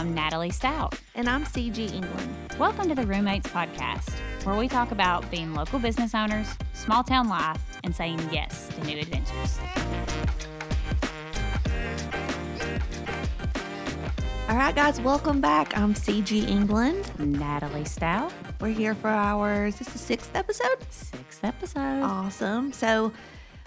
I'm Natalie Stout. And I'm CG England. Welcome to the Roommates Podcast, where we talk about being local business owners, small town life, and saying yes to new adventures. All right, guys, welcome back. I'm CG England. Natalie Stout. We're here for ours. This is the sixth episode. Sixth episode. Awesome. So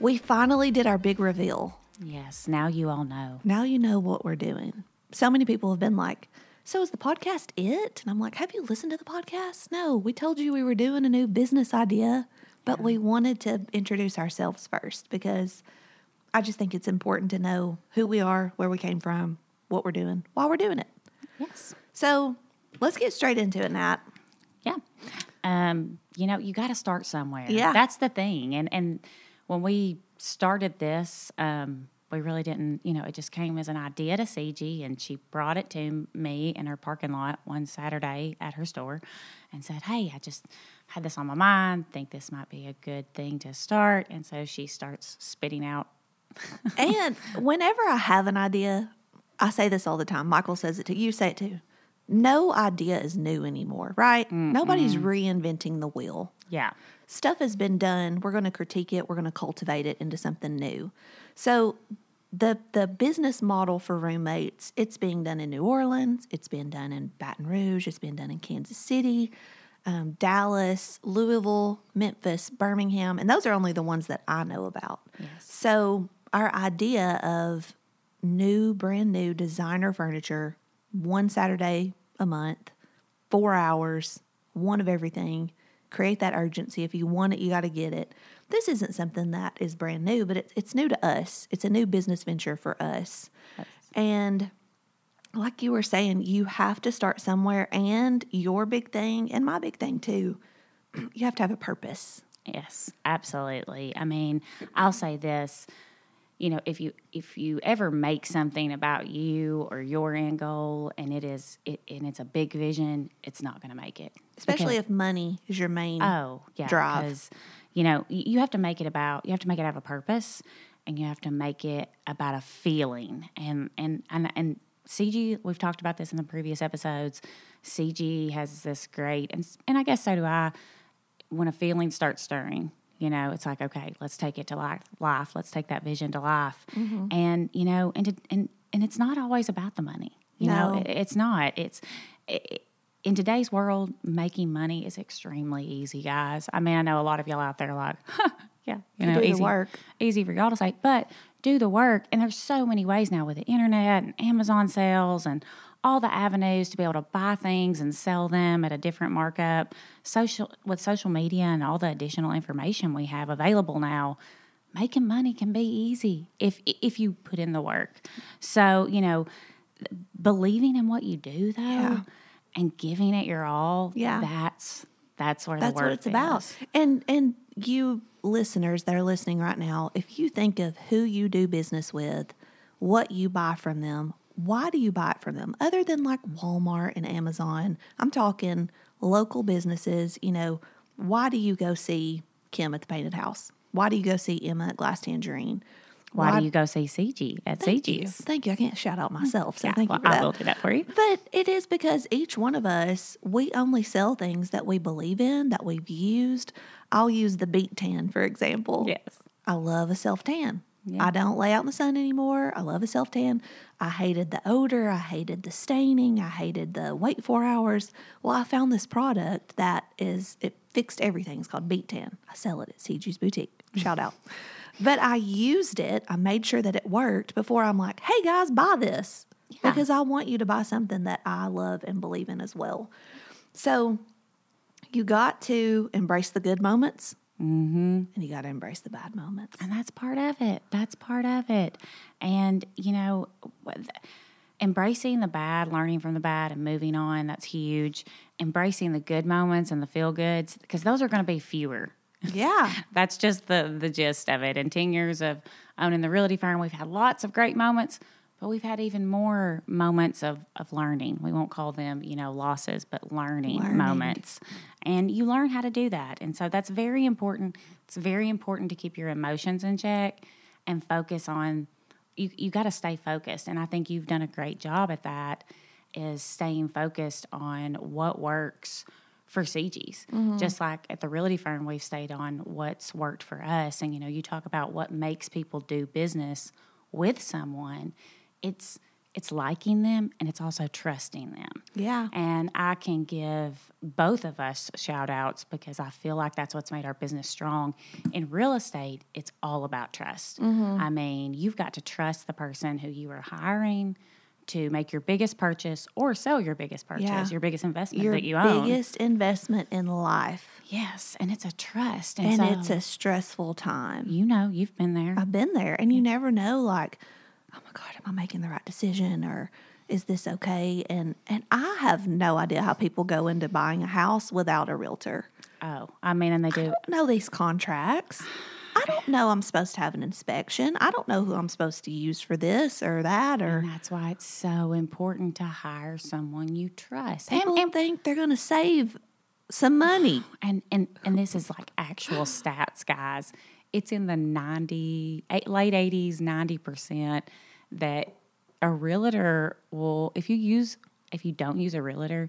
we finally did our big reveal. Yes, now you all know. Now you know what we're doing. So many people have been like, So is the podcast it? And I'm like, Have you listened to the podcast? No, we told you we were doing a new business idea, but we wanted to introduce ourselves first because I just think it's important to know who we are, where we came from, what we're doing, why we're doing it. Yes. So let's get straight into it, Nat. Yeah. Um, you know, you got to start somewhere. Yeah. That's the thing. And and when we started this, um, we really didn't, you know, it just came as an idea to CG and she brought it to me in her parking lot one Saturday at her store and said, Hey, I just had this on my mind, think this might be a good thing to start. And so she starts spitting out and whenever I have an idea, I say this all the time. Michael says it too. You say it too. No idea is new anymore, right? Nobody's reinventing the wheel. Yeah. Stuff has been done. We're going to critique it. We're going to cultivate it into something new. So the the business model for roommates, it's being done in New Orleans. it's been done in Baton Rouge. it's been done in Kansas City, um, Dallas, Louisville, Memphis, Birmingham, and those are only the ones that I know about. Yes. So our idea of new, brand new designer furniture, one Saturday a month, four hours, one of everything. Create that urgency. If you want it, you got to get it. This isn't something that is brand new, but it's it's new to us. It's a new business venture for us. And like you were saying, you have to start somewhere. And your big thing, and my big thing too, you have to have a purpose. Yes, absolutely. I mean, I'll say this, you know, if you if you ever make something about you or your end goal and it is it, and it's a big vision, it's not going to make it. Especially Because- if money is your main. oh, yeah, drive. You know, you have to make it about you have to make it have a purpose and you have to make it about a feeling. And and and and CG, we've talked about this in the previous episodes. CG has this great and and I guess so do I when a feeling starts stirring, you know, it's like, okay, let's take it to life. life. Let's take that vision to life. Mm-hmm. And, you know, and, to, and, and it's not always about the money. You know, No. it, it's not. It's, it, in today's world, making money is extremely easy, guys. I mean, I know a lot of y'all out there are like, huh, yeah, you know, do easy, work. easy for y'all to say, but do the work. And there's so many ways now with the internet and Amazon sales and all the avenues to be able to buy things and sell them at a different markup. Social with social media and all the additional information we have available now, making money can be easy if if you put in the work. So, you know, believing in what you do though Yeah. And giving it your all, Yeah. that's that's where That's what it's about. And and you listeners that are listening right now, if you think of who you do business with, what you buy from them, why do you buy it from them? Other than like Walmart and Amazon, I'm talking local businesses, you know, why do you go see Kim at the Painted House? Why do you go see Emma at Glass Tangerine? Why, do you go see CG at Thank you. CG's? Thank you. I can't shout out myself, so Yeah, thank well, you for that. I will do that for you. But it is because each one of us, we only sell things that we believe in, that we've used. I'll use the beat tan, for example. Yes. I love a self tan. I don't lay out in the sun anymore. I love a self tan. I hated the odor. I hated the staining. I hated the wait four hours. Well, I found this product that is, it fixed everything. It's called Beat Tan. I sell it at CG's Boutique. Shout out. But I used it. I made sure that it worked before I'm like, hey guys, buy this. Because I want you to buy something that I love and believe in as well. So you got to embrace the good moments Mm-hmm. and you got to embrace the bad moments. And that's part of it. That's part of it. And, you know, embracing the bad, learning from the bad, and moving on, that's huge. Embracing the good moments and the feel goods, because those are going to be fewer. Yeah. That's just the, the gist of it. In 10 years of owning the realty firm, we've had lots of great moments, but we've had even more moments of, of learning. We won't call them, you know, losses, but learning, Learning. moments. And you learn how to do that. And so that's very important. It's very important to keep your emotions in check and focus on you you got to stay focused. And I think you've done a great job at that is staying focused on what works for CG's. Mm-hmm. Just like at the realty firm, we've stayed on what's worked for us. And, you know, you talk about what makes people do business with someone. It's, it's liking them and it's also trusting them. Yeah. And I can give both of us shout outs because I feel like that's what's made our business strong. In real estate, it's all about trust. Mm-hmm. I mean, you've got to trust the person who you are hiring to make your biggest purchase or sell your biggest purchase, Yeah. your biggest investment Your that you own. biggest investment in life. yes, and it's a trust. And, And so, it's a stressful time. you know, you've been there. I've been there, and you never know, like, oh my God, am I making the right decision or is this okay? And and I have no idea how people go into buying a house without a realtor. oh, I mean, and they do. I don't know these contracts. I don't know I'm supposed to have an inspection. I don't know who I'm supposed to use for this or that or And that's why it's so important to hire someone you trust. And- people and think they're going to save some money. and and and this is like actual stats guys it's in the 90 late 80s 90% that a realtor will if you use if you don't use a realtor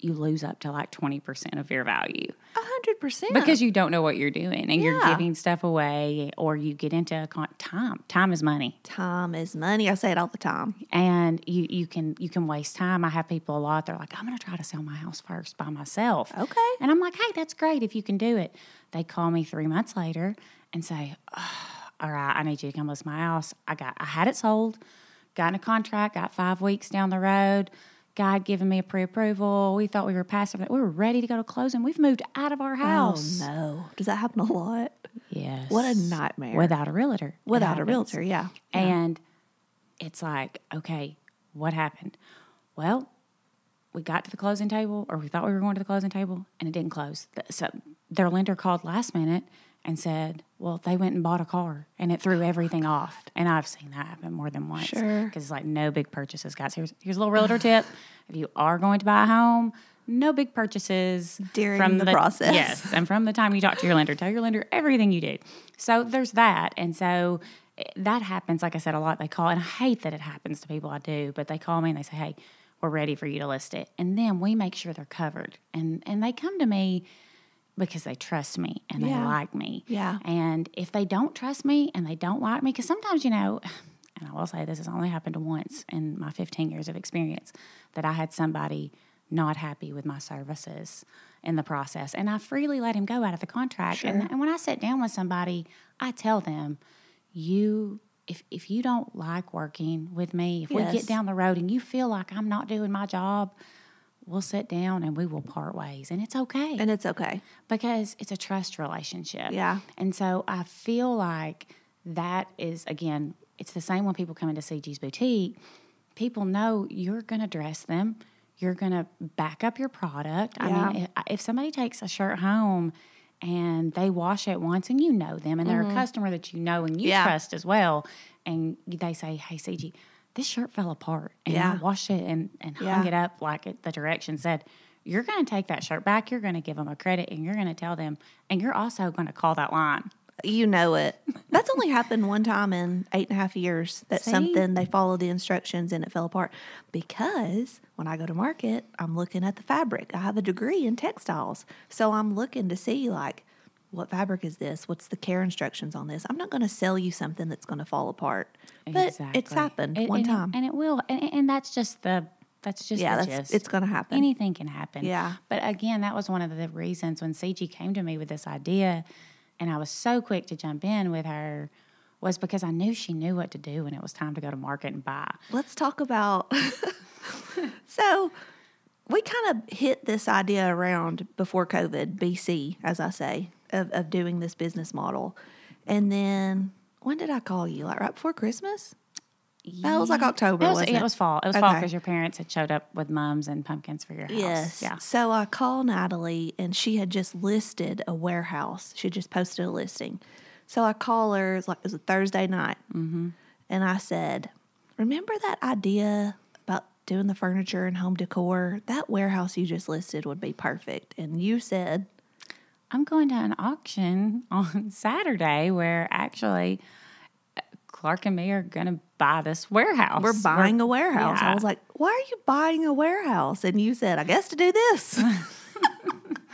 you lose up to like 20% of your value A hundred percent. because you don't know what you're doing and you're giving stuff away or you get into a con- time time is money time is money. I say it all the time. and you you can you can waste time. I have people a lot. They're like, I'm going to try to sell my house first by myself. Okay. And I'm like, hey, that's great if you can do it. They call me three months later and say, "Oh, all right, I need you to come list my house. I got I had it sold, got in a contract, got five weeks down the road. God given me a pre-approval. We thought we were past everything. We were ready to go to closing. We've moved out of our oh, house. Oh no. Does that happen a lot? Yes. What a nightmare. Without a realtor. Without a realtor, yeah. And it's like, okay, what happened? Well, we got to the closing table, or we thought we were going to the closing table, and it didn't close. So their lender called last minute and said, well, they went and bought a car, and it threw everything off. And I've seen that happen more than once. Sure. Because it's like no big purchases, guys. Here's, here's a little realtor tip. If you are going to buy a home, no big purchases During the process. Yes, and from the time you talk to your lender, tell your lender everything you do. So there's that, and so eh, that happens. Like I said, a lot. They call, and I hate that it happens to people. I do, but they call me and they say, "Hey, we're ready for you to list it," and then we make sure they're covered, and and they come to me because they trust me and they like me. Yeah. And if they don't trust me and they don't like me, because sometimes you know. And I will say this has only happened once in my 15 years of experience that I had somebody not happy with my services in the process. And I freely let him go out of the contract. And, and when I sit down with somebody, I tell them, you, if, if you don't like working with me, if we get down the road and you feel like I'm not doing my job, we'll sit down and we will part ways. And it's okay And it's okay. because it's a trust relationship. Yeah. And so I feel like that is, again, it's the same when people come into CG's boutique. People know you're going to dress them, you're going to back up your product. I mean, if, if somebody takes a shirt home and they wash it once and you know them and they're a customer that you know and you Mm-hmm. Yeah. trust as well, and they say, hey, CG, this shirt fell apart and I washed it and, and hung it up like it, the direction said you're going to take that shirt back. You're going to give them a credit and you're going to tell them, and you're also going to call that line. You know it. That's only happened one time in eight and a half years that See? something they followed the instructions and it fell apart. Because when I go to market, I'm looking at the fabric. I have a degree in textiles. So I'm looking to see like what fabric is this? What's the care instructions on this? I'm not going to sell you something that's going to fall apart. But it's happened And- one and it- time. and it will. And, and that's just the that's just yeah, that's it's going to happen. Anything can happen. Yeah. But again, that was one of the reasons when CG came to me with this idea, and I was so quick to jump in with her, was because I knew she knew what to do when it was time to go to market and buy. Let's talk about. so, we kind of hit this idea around before COVID, BC, as I say, of, of doing this business model. And then, when did I call you? Like right before Christmas? That was like October, It was, wasn't it? it was fall. It was fall because your parents had showed up with mums and pumpkins for your house. Yes. Yeah. So I call Natalie, and she had just listed a warehouse. She just posted a listing. So I call her. It's like it was a Thursday night, mm-hmm. and I said, "Remember that idea about doing the furniture and home decor? That warehouse you just listed would be perfect." And you said, I'm going to an auction on Saturday where actually uh, Clark and me are going to buy this warehouse. We're buying a warehouse. yeah. I was like, why are you buying a warehouse? And you said, I guess to do this.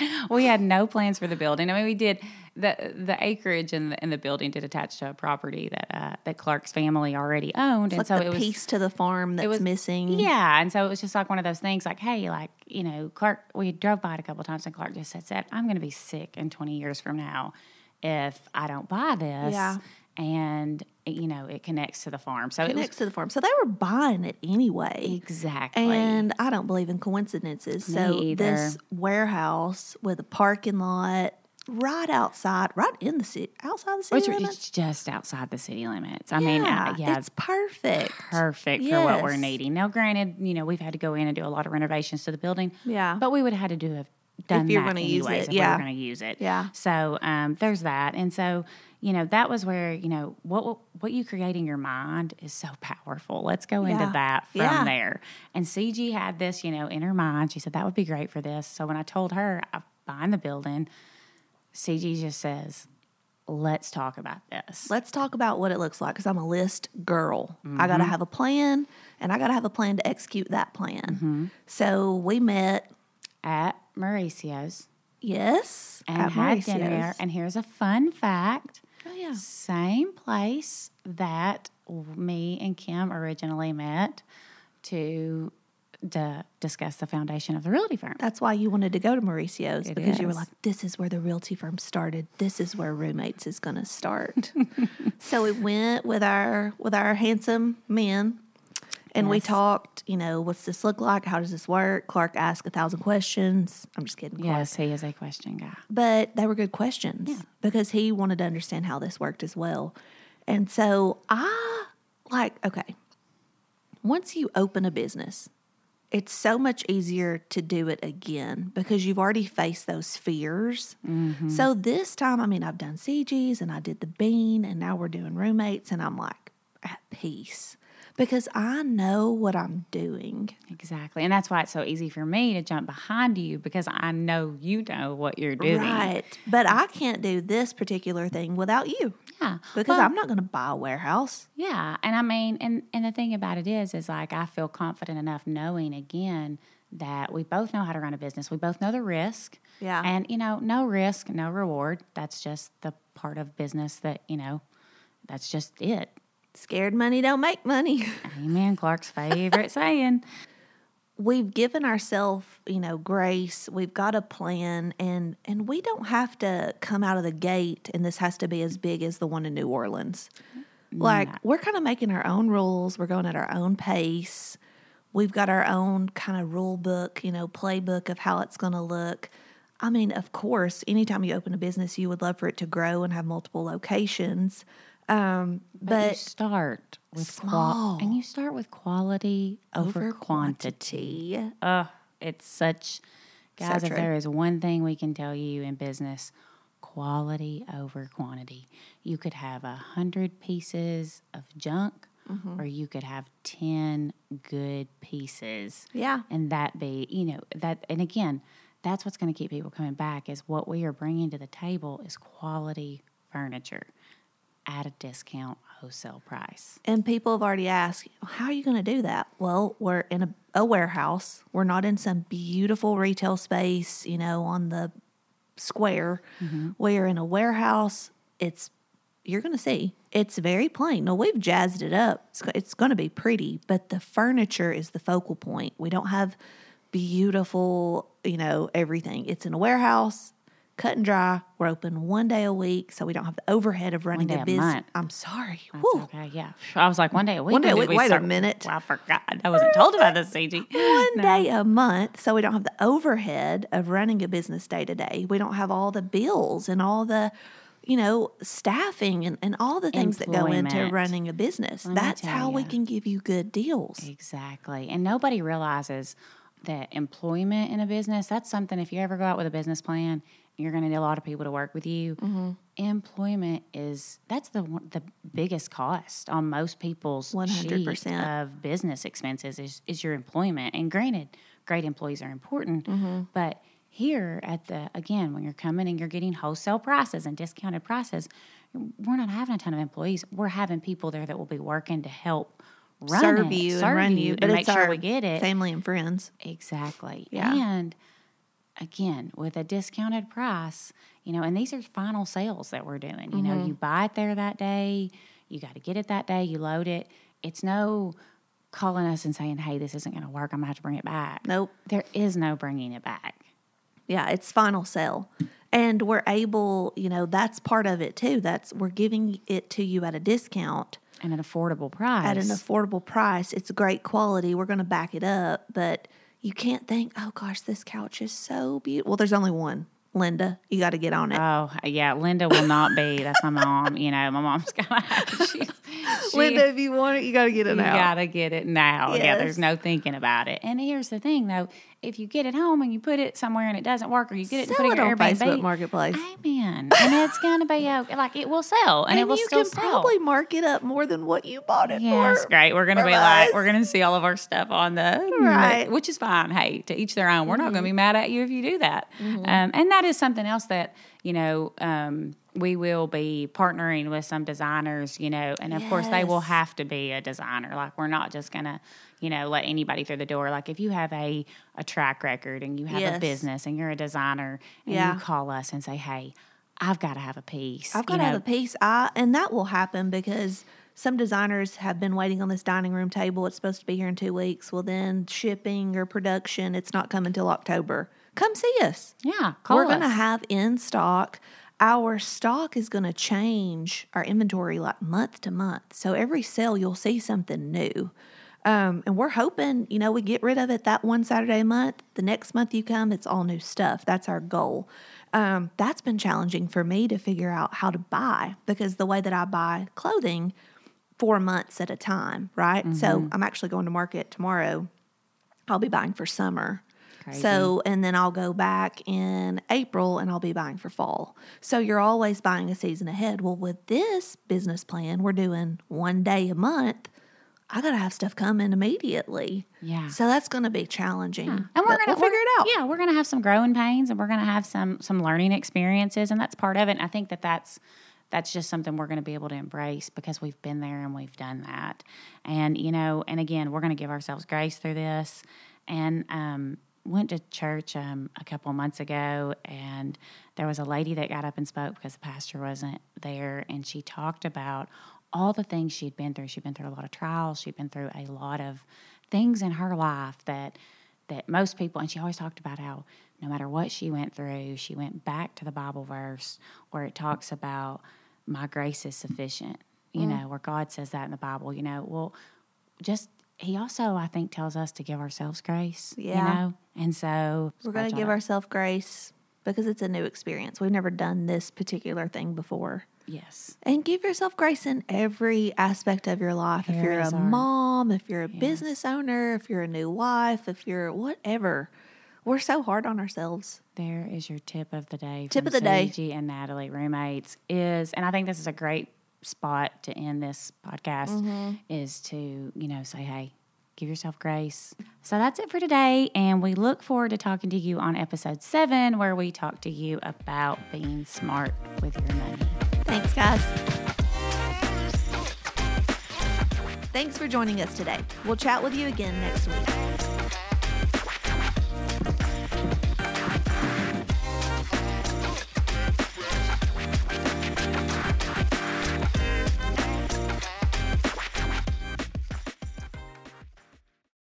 we had no plans for the building. I mean, we did the the acreage and the, and the building did attach to a property that uh, that Clark's family already owned, and like so the it was piece to the farm that's was- missing. yeah, and so it was just like one of those things. Like, hey, like you know, Clark. We drove by it a couple times, and Clark just said, "said I'm going to be sick in 20 years from now if I don't buy this." Yeah. And you know, it connects to the farm, so it was to the farm. So they were buying it anyway. exactly. And I don't believe in coincidences. so either. this warehouse with a parking lot right outside, right in the city, outside the city which limits. is just outside the city limits. I mean, uh, yeah, it's perfect. perfect for what we're needing. Now, granted, you know, we've had to go in and do a lot of renovations to the building. Yeah. But we would have had to do have done you're that gonna use it, if we are going to use it. Yeah. So um, there's that, and so you know that was where you know what what you create in your mind is so powerful. Let's go Yeah. into that from Yeah. there. And CG had this, you know, in her mind. She said that would be great for this. So when I told her I'm buying the building, CG just says, "Let's talk about this." Let's talk about what it looks like because I'm a list girl. I got to Mm-hmm. have a plan and I got to have a plan to execute that plan. Mm-hmm. So we met, at Mauricio's yes, and at had dinner. Mauricio's. And here's a fun fact: Oh, yeah. same place that me and Kim originally met to to discuss the foundation of the realty firm. That's why you wanted to go to Mauricio's It because you were like, this is where the realty firm started. This is where roommates is going to start. so we went with our with our handsome men, and we talked. You know, what's this look like? How does this work? Clark asked a thousand questions. I'm just kidding. Clark. Yes, he is a question guy. but they were good questions because he wanted to understand how this worked as well. And so I like, okay, once you open a business, it's so much easier to do it again because you've already faced those fears. Mm-hmm. So this time, I mean, I've done CGs and I did the bean, and now we're doing roommates, and I'm like at peace because I know what I'm doing. Exactly. And that's why it's so easy for me to jump behind you because I know you know what you're doing. Right. But I can't do this particular thing without you. Yeah. Because Well, I'm not going to buy a warehouse. Yeah, and I mean, and and the thing about it is, is like I feel confident enough knowing again that we both know how to run a business. We both know the risk. Yeah. And you know, no risk, no reward. That's just the part of business that you know. That's just it. Scared money don't make money. Amen. Clark's favorite saying. We've given ourselves, you know, grace. We've got a plan and and we don't have to come out of the gate and this has to be as big as the one in New Orleans. Like we're kind of making our own rules. We're going at our own pace. We've got our own kind of rule book, you know, playbook of how it's going to look. I mean, of course, anytime you open a business, you would love for it to grow and have multiple locations. Um, But, you but start with small. qual- and you start with quality over, over quantity. quantity. Oh, it's such, guys. if there is one thing we can tell you in business, quality over quantity. You could have a hundred pieces of junk, Mm-hmm. or you could have ten good pieces. Yeah. and that be you know that. And again, that's what's going to keep people coming back. Is what we are bringing to the table is quality furniture at a discount wholesale price. And people have already asked, how are you going to do that? Well, we're in a, a warehouse. We're not in some beautiful retail space, you know, on the square. Mm-hmm. We're in a warehouse. It's, you're going to see, it's very plain. Now, we've jazzed it up. It's, it's going to be pretty, but the furniture is the focal point. We don't have beautiful, you know, everything. It's in a warehouse. Cut and dry. We're open one day a week, so we don't have the overhead of running day a a business. month. I'm sorry. Okay, yeah. I was like, one day a week. One day a week. we Wait a minute. Well, I forgot. I wasn't told about this, CG. one day a month so we don't have the overhead of running a business day to day we don't have all the bills and all the you know staffing and, and all the things that go into running a business me that's how we can give you good deals Exactly. And nobody realizes that employment in a business, that's something, if you ever go out with a business plan, you're going to need a lot of people to work with you. Mm-hmm. Employment is, that's the the biggest cost on most people's 100%. sheet of business expenses is, is your employment. And granted, great employees are important, Mm-hmm. but here at the again when you're coming and you're getting wholesale prices and discounted prices we're not having a ton of employees we're having people there that will be working to help run serve it, you serve and run you, and but make it's sure our we get it family and friends. exactly Yeah. and again with a discounted price you know and these are final sales that we're doing you know Mm-hmm. you buy it there that day you got to get it that day you load it it's no calling us and saying hey this isn't going to work i'm going to have to bring it back Nope. there is no bringing it back Yeah, it's final sale. And we're able, you know, that's part of it too. That's we're giving it to you at a discount and an affordable price at an affordable price. It's great quality. We're going to back it up, but you can't think, "Oh gosh, this couch is so beautiful." Well, there's only one. Linda, you got to get on it. Oh yeah, Linda will not be. That's my mom. You know, my mom's gonna. She, she, Linda, if you want it, you got to get it now. you gotta get it now. Yeah, there's no thinking about it. And here's the thing, though: if you get it home and you put it somewhere and it doesn't work, or you get it and put it it on Airbnb, Facebook Marketplace. Amen. And it's gonna be okay. Like it will sell, and, and it will sell. you still can sell. probably mark it up more than what you bought it for. That's great. We're gonna be like, we're gonna see all of our stuff on the Right. which is fine. Hey, to each their own. We're not Mm-hmm. gonna be mad at you if you do that. Um, and that is something else that you know um, we will be partnering with some designers. You know, and of course they will have to be a designer. Like we're not just gonna you know let anybody through the door. Like if you have a a track record and you have a business and you're a designer and Yeah. you call us and say, hey. I've got to have a piece. I've got to know, have a piece. I and that will happen because some designers have been waiting on this dining room table. It's supposed to be here in two weeks. Well, then shipping or production, it's not coming till October. Come see us. Yeah, call We're going to have in stock. Our stock is going to change our inventory like month to month. So every sale, you'll see something new. Um, and we're hoping, you know, we get rid of it that one Saturday a month. The next month you come, it's all new stuff. That's our goal. Um, that's been challenging for me to figure out how to buy because the way that I buy clothing, four months at a time, right? So I'm actually going to market tomorrow. I'll be buying for summer. Crazy. So, and then I'll go back in April and I'll be buying for fall. So you're always buying a season ahead. Well, with this business plan, we're doing one day a month. I got to have stuff coming immediately. Yeah. So that's going to be challenging. and we're gonna we'll figure it out. Yeah, we're gonna have some growing pains, and we're gonna have some some learning experiences, and that's part of it. And I think that that's that's just something we're gonna be able to embrace because we've been there and we've done that. And you know, and again, we're gonna give ourselves grace through this. And um, went to church um, a couple months ago, and there was a lady that got up and spoke because the pastor wasn't there, and she talked about all the things she'd been through. She'd been through a lot of trials. She'd been through a lot of things in her life that that most people and she always talked about how no matter what she went through, she went back to the Bible verse where it talks about my grace is sufficient. You know, where God says that in the Bible, you know, well just he also I think tells us to give ourselves grace. Yeah. You know? And so We're going to give ourselves grace because it's a new experience. We've never done this particular thing before. Yes. And give yourself grace in every aspect of your life. if you're a our- mom, if you're a business owner, if you're a new wife, if you're whatever. We're so hard on ourselves. There is your tip of the day. Tip of the day. CG and Natalie, roommates, is, and I think this is a great spot to end this podcast, Mm-hmm. is to, you know, say, hey, give yourself grace. So that's it for today. And we look forward to talking to you on episode seven, where we talk to you about being smart with your money. Thanks, guys. Thanks for joining us today. We'll chat with you again next week.